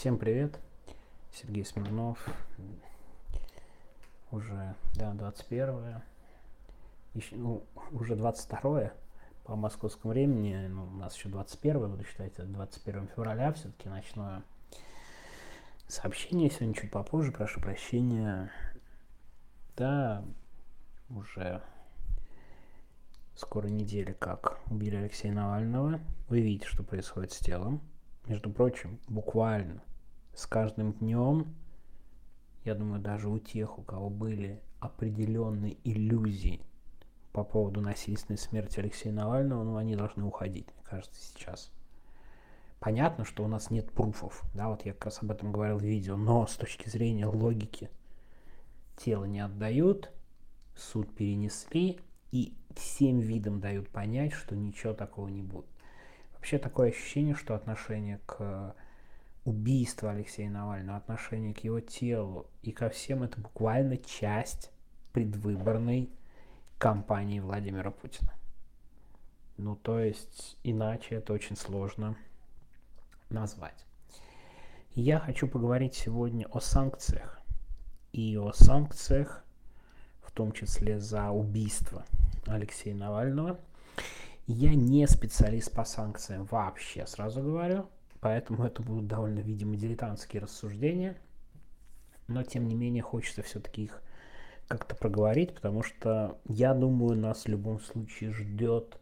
Всем привет, Сергей Смирнов. Уже, да, 21 еще, ну, уже 22 по московскому времени, ну, у нас еще 21 буду считать, это 21 февраля все-таки ночное сообщение сегодня чуть попозже, прошу прощения. Да, уже скоро неделя, как убили Алексея Навального. Вы видите, что происходит с телом. Между прочим, буквально с каждым днем, я думаю, даже у тех, у кого были определенные иллюзии по поводу насильственной смерти Алексея Навального, ну, они должны уходить, мне кажется, сейчас. Понятно, что у нас нет пруфов, да, вот я как раз об этом говорил в видео, но с точки зрения логики тело не отдают, суд перенесли, и всем видом дают понять, что ничего такого не будет. Вообще такое ощущение, что отношение к убийству Алексея Навального, отношение к его телу и ко всем это буквально часть предвыборной кампании Владимира Путина. Ну, то есть, иначе это очень сложно назвать. Я хочу поговорить сегодня о санкциях. И о санкциях, в том числе за убийство Алексея Навального. Я не специалист по санкциям вообще, сразу говорю, поэтому это будут довольно, видимо, дилетантские рассуждения. Но, тем не менее, хочется все-таки их как-то проговорить, потому что, я думаю, нас в любом случае ждет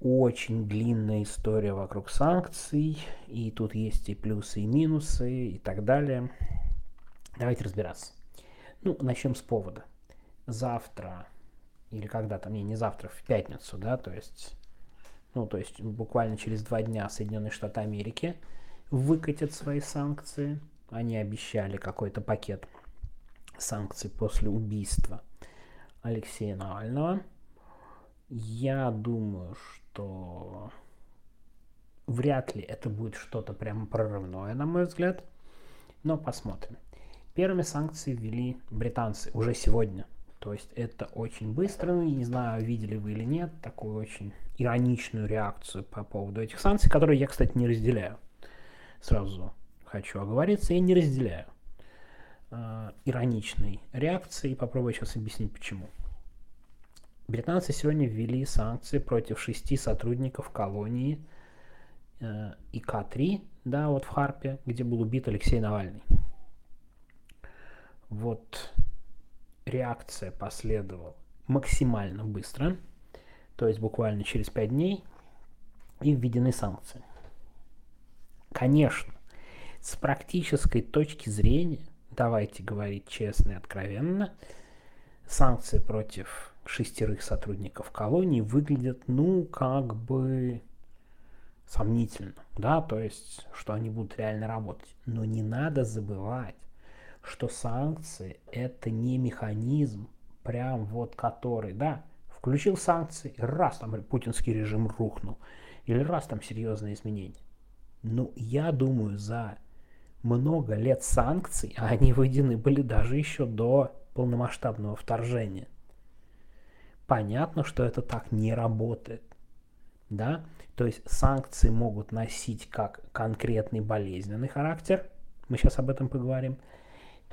очень длинная история вокруг санкций, и тут есть и плюсы, и минусы, и так далее. Давайте разбираться. Ну, начнем с повода. Завтра или когда там, не, не завтра, в пятницу, да, то есть, ну, то есть буквально через два дня Соединенные Штаты Америки выкатят свои санкции. Они обещали какой-то пакет санкций после убийства Алексея Навального. Я думаю, что вряд ли это будет что-то прямо прорывное, на мой взгляд. Но посмотрим. Первыми санкции ввели британцы уже сегодня. То есть это очень быстро, не знаю, видели вы или нет, такую очень ироничную реакцию по поводу этих санкций, которые я, кстати, не разделяю. Сразу хочу оговориться, я не разделяю э, ироничной реакции и попробую сейчас объяснить почему. Британцы сегодня ввели санкции против шести сотрудников колонии э, ИК-3, да, вот в Харпе, где был убит Алексей Навальный. Вот реакция последовала максимально быстро, то есть буквально через 5 дней, и введены санкции. Конечно, с практической точки зрения, давайте говорить честно и откровенно, санкции против шестерых сотрудников колонии выглядят, ну, как бы сомнительно, да, то есть, что они будут реально работать. Но не надо забывать, что санкции это не механизм, прям вот который, да, включил санкции, раз там путинский режим рухнул, или раз там серьезные изменения. Ну, я думаю, за много лет санкций, а они введены были даже еще до полномасштабного вторжения. Понятно, что это так не работает. Да? То есть санкции могут носить как конкретный болезненный характер, мы сейчас об этом поговорим,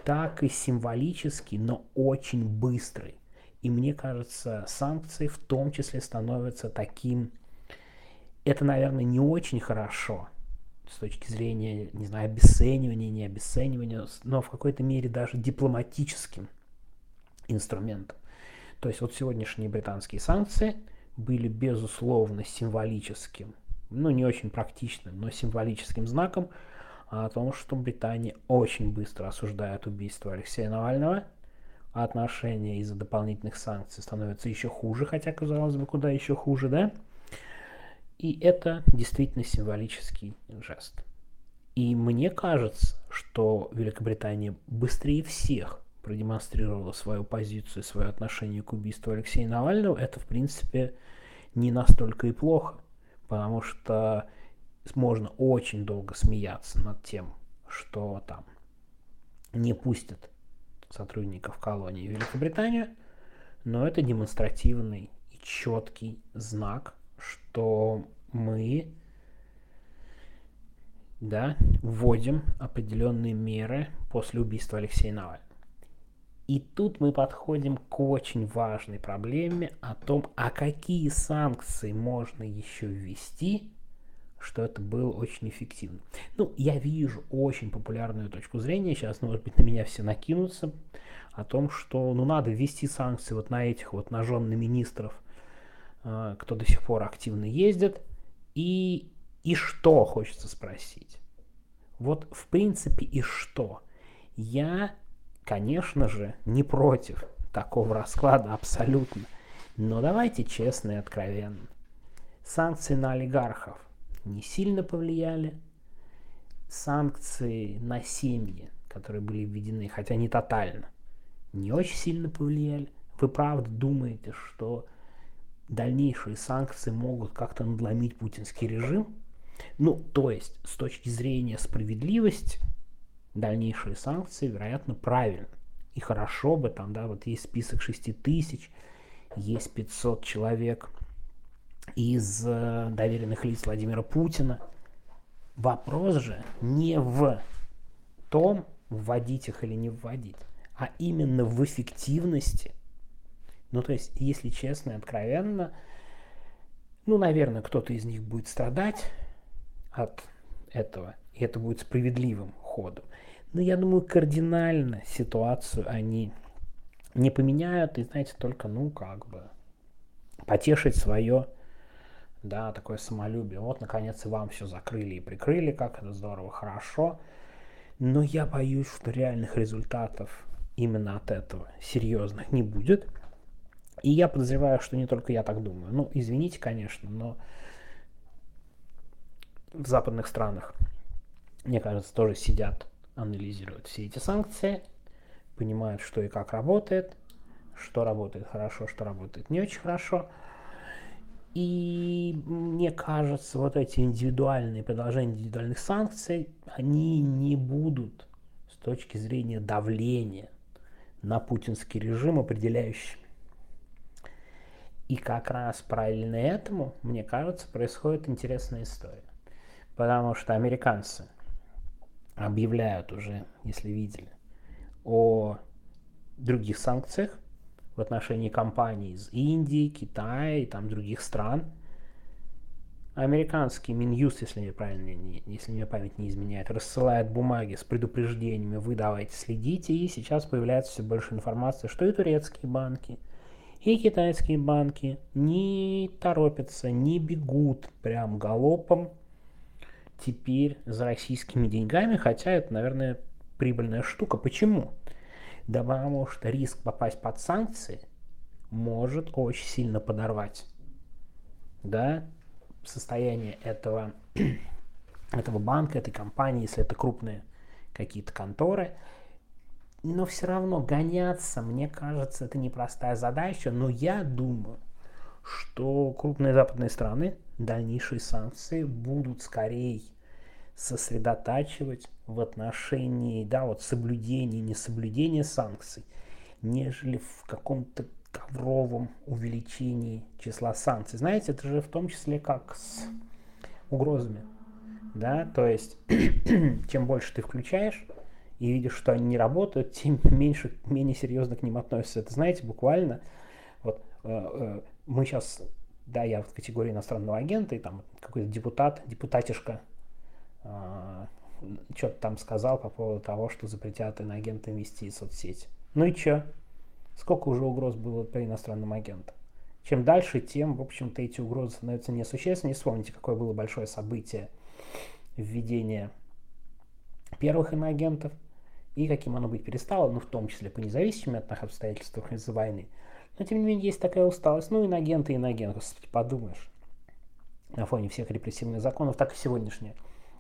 так и символический, но очень быстрый. И мне кажется, санкции в том числе становятся таким... Это, наверное, не очень хорошо с точки зрения, не знаю, обесценивания, не обесценивания, но в какой-то мере даже дипломатическим инструментом. То есть вот сегодняшние британские санкции были, безусловно, символическим, ну не очень практичным, но символическим знаком о том, что Британия очень быстро осуждает убийство Алексея Навального, отношения из-за дополнительных санкций становятся еще хуже, хотя, казалось бы, куда еще хуже, да? И это действительно символический жест. И мне кажется, что Великобритания быстрее всех продемонстрировала свою позицию, свое отношение к убийству Алексея Навального. Это, в принципе, не настолько и плохо, потому что можно очень долго смеяться над тем, что там не пустят сотрудников колонии в Великобританию, но это демонстративный и четкий знак, что мы да, вводим определенные меры после убийства Алексея Навального. И тут мы подходим к очень важной проблеме о том, а какие санкции можно еще ввести, что это было очень эффективно. Ну, я вижу очень популярную точку зрения, сейчас, ну, может быть, на меня все накинутся, о том, что, ну, надо ввести санкции вот на этих вот, на жен министров, э, кто до сих пор активно ездит, и, и что, хочется спросить. Вот, в принципе, и что. Я, конечно же, не против такого расклада абсолютно. Но давайте честно и откровенно. Санкции на олигархов не сильно повлияли. Санкции на семьи, которые были введены, хотя не тотально, не очень сильно повлияли. Вы правда думаете, что дальнейшие санкции могут как-то надломить путинский режим? Ну, то есть, с точки зрения справедливости, дальнейшие санкции, вероятно, правильно. И хорошо бы там, да, вот есть список 6 тысяч, есть 500 человек из э, доверенных лиц Владимира Путина. Вопрос же не в том, вводить их или не вводить, а именно в эффективности. Ну, то есть, если честно и откровенно, ну, наверное, кто-то из них будет страдать от этого, и это будет справедливым ходом. Но я думаю, кардинально ситуацию они не поменяют, и, знаете, только, ну, как бы, потешить свое да, такое самолюбие. Вот, наконец, и вам все закрыли и прикрыли, как это здорово, хорошо. Но я боюсь, что реальных результатов именно от этого серьезных не будет. И я подозреваю, что не только я так думаю. Ну, извините, конечно, но в западных странах, мне кажется, тоже сидят, анализируют все эти санкции, понимают, что и как работает, что работает хорошо, что работает не очень хорошо – и мне кажется, вот эти индивидуальные предложения индивидуальных санкций, они не будут с точки зрения давления на путинский режим определяющими. И как раз параллельно этому, мне кажется, происходит интересная история. Потому что американцы объявляют уже, если видели, о других санкциях, в отношении компаний из Индии, Китая и там других стран. Американский Минюст, если мне правильно, не, если мне память не изменяет, рассылает бумаги с предупреждениями, вы давайте следите, и сейчас появляется все больше информации, что и турецкие банки, и китайские банки не торопятся, не бегут прям галопом теперь за российскими деньгами, хотя это, наверное, прибыльная штука. Почему? Да потому что риск попасть под санкции может очень сильно подорвать да, состояние этого, этого банка, этой компании, если это крупные какие-то конторы. Но все равно гоняться, мне кажется, это непростая задача. Но я думаю, что крупные западные страны дальнейшие санкции будут скорее сосредотачивать в отношении, да, вот соблюдения, несоблюдения санкций, нежели в каком-то ковровом увеличении числа санкций. Знаете, это же в том числе как с угрозами. Да, то есть, чем больше ты включаешь и видишь, что они не работают, тем меньше, менее серьезно к ним относятся. Это, знаете, буквально, вот э, э, мы сейчас, да, я в категории иностранного агента, и там какой-то депутат, депутатишка что-то там сказал по поводу того, что запретят иноагентам вести соцсети. Ну и что? Сколько уже угроз было по иностранным агентам? Чем дальше, тем, в общем-то, эти угрозы становятся несущественнее. Вспомните, какое было большое событие введения первых иноагентов и каким оно быть перестало, ну, в том числе по независимым от них обстоятельствах из-за войны. Но, тем не менее, есть такая усталость. Ну, инагенты, инагенты, подумаешь. На фоне всех репрессивных законов, так и сегодняшнее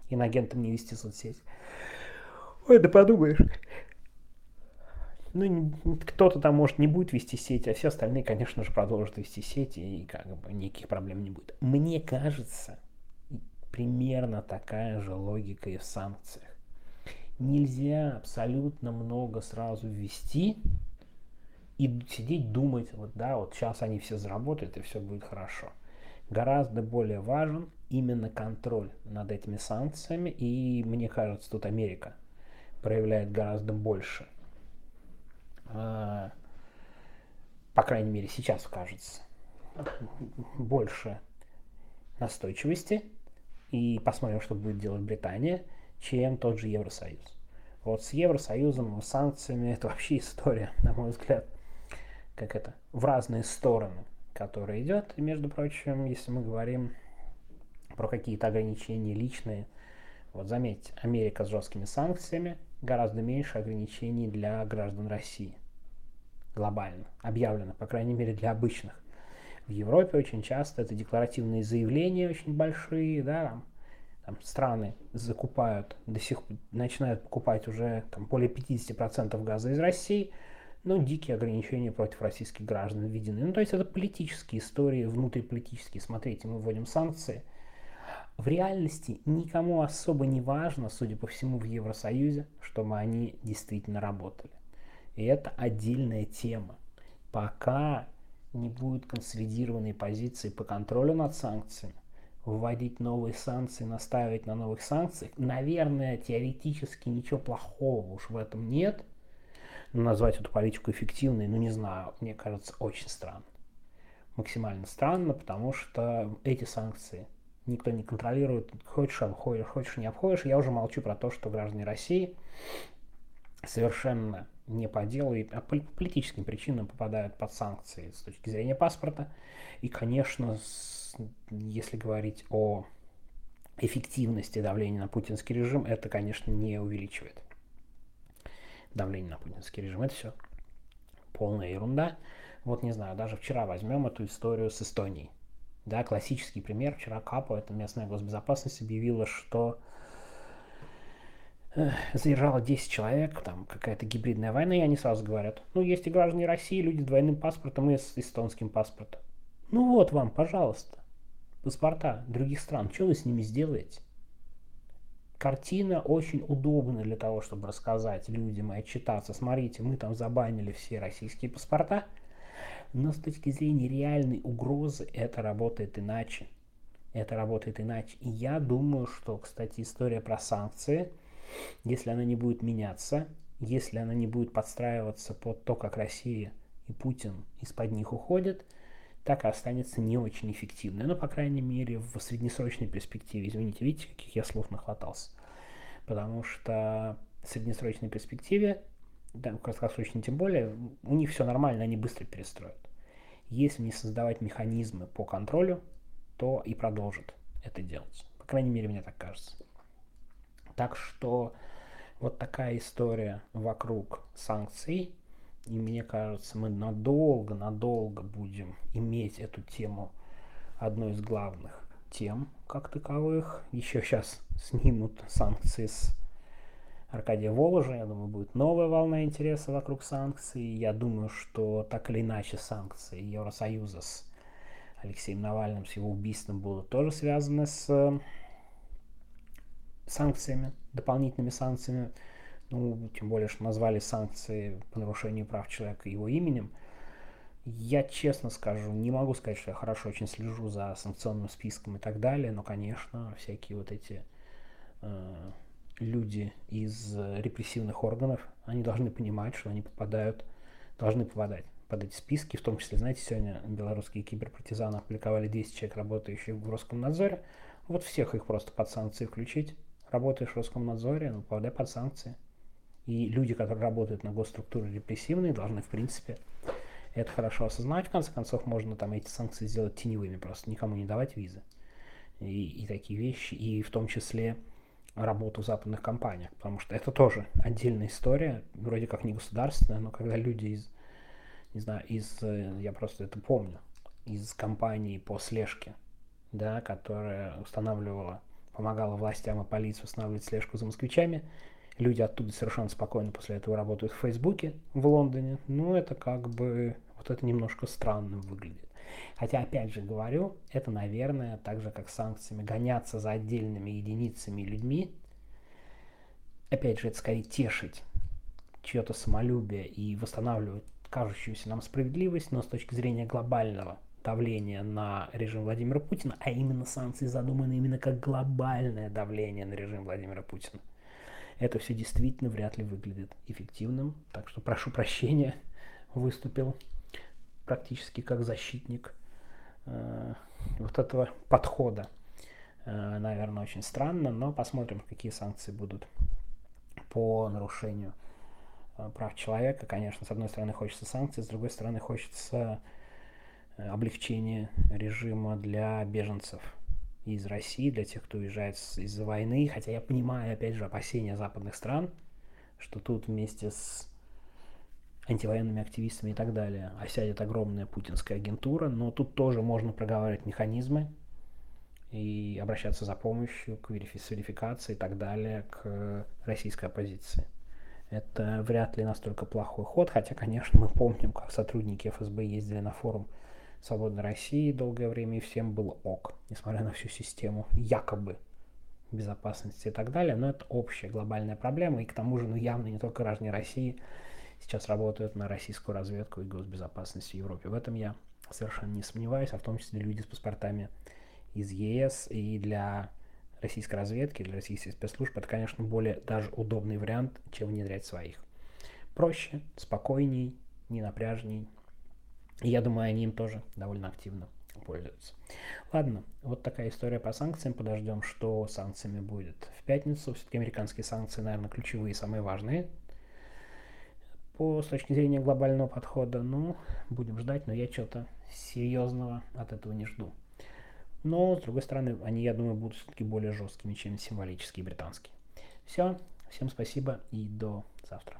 иногентом не вести соцсеть. Ой, да подумаешь. Ну, кто-то там, может, не будет вести сеть, а все остальные, конечно же, продолжат вести сеть, и как бы никаких проблем не будет. Мне кажется, примерно такая же логика и в санкциях. Нельзя абсолютно много сразу ввести и сидеть думать, вот да, вот сейчас они все заработают и все будет хорошо. гораздо более важен именно контроль над этими санкциями, и мне кажется, тут Америка проявляет гораздо больше. А, по крайней мере, сейчас кажется, больше настойчивости, и посмотрим, что будет делать Британия, чем тот же Евросоюз. Вот с Евросоюзом, с санкциями, это вообще история, на мой взгляд, как это, в разные стороны, которая идет. И, между прочим, если мы говорим про какие-то ограничения личные, вот заметьте, Америка с жесткими санкциями, гораздо меньше ограничений для граждан России. Глобально. Объявлено, по крайней мере, для обычных. В Европе очень часто это декларативные заявления очень большие, да, там, там страны закупают, до сих начинают покупать уже там, более 50% газа из России, но дикие ограничения против российских граждан введены. Ну, то есть это политические истории, внутриполитические. Смотрите, мы вводим санкции. В реальности никому особо не важно, судя по всему, в Евросоюзе, чтобы они действительно работали. И это отдельная тема. Пока не будет консолидированной позиции по контролю над санкциями, вводить новые санкции, наставить на новых санкциях, наверное, теоретически ничего плохого уж в этом нет. Но назвать эту политику эффективной, ну не знаю, мне кажется, очень странно. Максимально странно, потому что эти санкции никто не контролирует. Хочешь обходишь, хочешь не обходишь. Я уже молчу про то, что граждане России совершенно не по делу и по политическим причинам попадают под санкции с точки зрения паспорта. И, конечно, с, если говорить о эффективности давления на путинский режим, это, конечно, не увеличивает давление на путинский режим. Это все полная ерунда. Вот не знаю, даже вчера возьмем эту историю с Эстонией. Да, классический пример. Вчера КАПО, это местная госбезопасность, объявила, что задержала 10 человек, там какая-то гибридная война, и они сразу говорят, ну, есть и граждане России, люди с двойным паспортом и с эстонским паспортом. Ну вот вам, пожалуйста, паспорта других стран, что вы с ними сделаете? Картина очень удобна для того, чтобы рассказать людям и отчитаться. Смотрите, мы там забанили все российские паспорта, но с точки зрения реальной угрозы это работает иначе. Это работает иначе. И я думаю, что, кстати, история про санкции – если она не будет меняться, если она не будет подстраиваться под то, как Россия и Путин из-под них уходят, так и останется не очень эффективной. Но, по крайней мере, в среднесрочной перспективе. Извините, видите, каких я слов нахватался. Потому что в среднесрочной перспективе, да, в краткосрочной тем более, у них все нормально, они быстро перестроят. Если не создавать механизмы по контролю, то и продолжат это делать. По крайней мере, мне так кажется. Так что вот такая история вокруг санкций. И мне кажется, мы надолго-надолго будем иметь эту тему одной из главных тем как таковых. Еще сейчас снимут санкции с Аркадия Воложа. Я думаю, будет новая волна интереса вокруг санкций. Я думаю, что так или иначе санкции Евросоюза с Алексеем Навальным, с его убийством будут тоже связаны с санкциями, дополнительными санкциями, ну, тем более, что назвали санкции по нарушению прав человека его именем. Я честно скажу, не могу сказать, что я хорошо очень слежу за санкционным списком и так далее, но, конечно, всякие вот эти э, люди из репрессивных органов, они должны понимать, что они попадают, должны попадать под эти списки, в том числе, знаете, сегодня белорусские киберпартизаны опубликовали 10 человек, работающих в Роскомнадзоре, вот всех их просто под санкции включить, работаешь в Роскомнадзоре, ну, попадай под санкции. И люди, которые работают на госструктуры репрессивные, должны, в принципе, это хорошо осознать. В конце концов, можно там эти санкции сделать теневыми, просто никому не давать визы. И, и такие вещи, и в том числе работу западных компаниях, потому что это тоже отдельная история, вроде как не государственная, но когда люди из, не знаю, из, э, я просто это помню, из компании по слежке, да, которая устанавливала помогала властям и полиции устанавливать слежку за москвичами. Люди оттуда совершенно спокойно после этого работают в Фейсбуке в Лондоне. Ну, это как бы, вот это немножко странно выглядит. Хотя, опять же говорю, это, наверное, так же, как с санкциями, гоняться за отдельными единицами людьми, опять же, это скорее тешить чье-то самолюбие и восстанавливать кажущуюся нам справедливость, но с точки зрения глобального давление на режим Владимира Путина, а именно санкции задуманы именно как глобальное давление на режим Владимира Путина. Это все действительно вряд ли выглядит эффективным, так что прошу прощения, выступил практически как защитник э, вот этого подхода. Э, наверное, очень странно, но посмотрим, какие санкции будут по нарушению э, прав человека. Конечно, с одной стороны хочется санкций, с другой стороны хочется облегчения режима для беженцев из России, для тех, кто уезжает из-за войны. Хотя я понимаю, опять же, опасения западных стран, что тут вместе с антивоенными активистами и так далее осядет огромная путинская агентура, но тут тоже можно проговаривать механизмы, и обращаться за помощью к верификации и так далее к российской оппозиции. Это вряд ли настолько плохой ход, хотя, конечно, мы помним, как сотрудники ФСБ ездили на форум Свободной России долгое время, и всем было ок, несмотря на всю систему якобы безопасности и так далее, но это общая глобальная проблема, и к тому же, ну, явно не только граждане России сейчас работают на российскую разведку и госбезопасность в Европе. В этом я совершенно не сомневаюсь, а в том числе люди с паспортами из ЕС и для российской разведки, для российских спецслужб, это, конечно, более даже удобный вариант, чем внедрять своих. Проще, спокойней, не напряжней. И я думаю, они им тоже довольно активно пользуются. Ладно, вот такая история по санкциям. Подождем, что санкциями будет в пятницу. Все-таки американские санкции, наверное, ключевые, самые важные по с точки зрения глобального подхода. Ну, будем ждать, но я что-то серьезного от этого не жду. Но, с другой стороны, они, я думаю, будут все-таки более жесткими, чем символические британские. Все, всем спасибо и до завтра.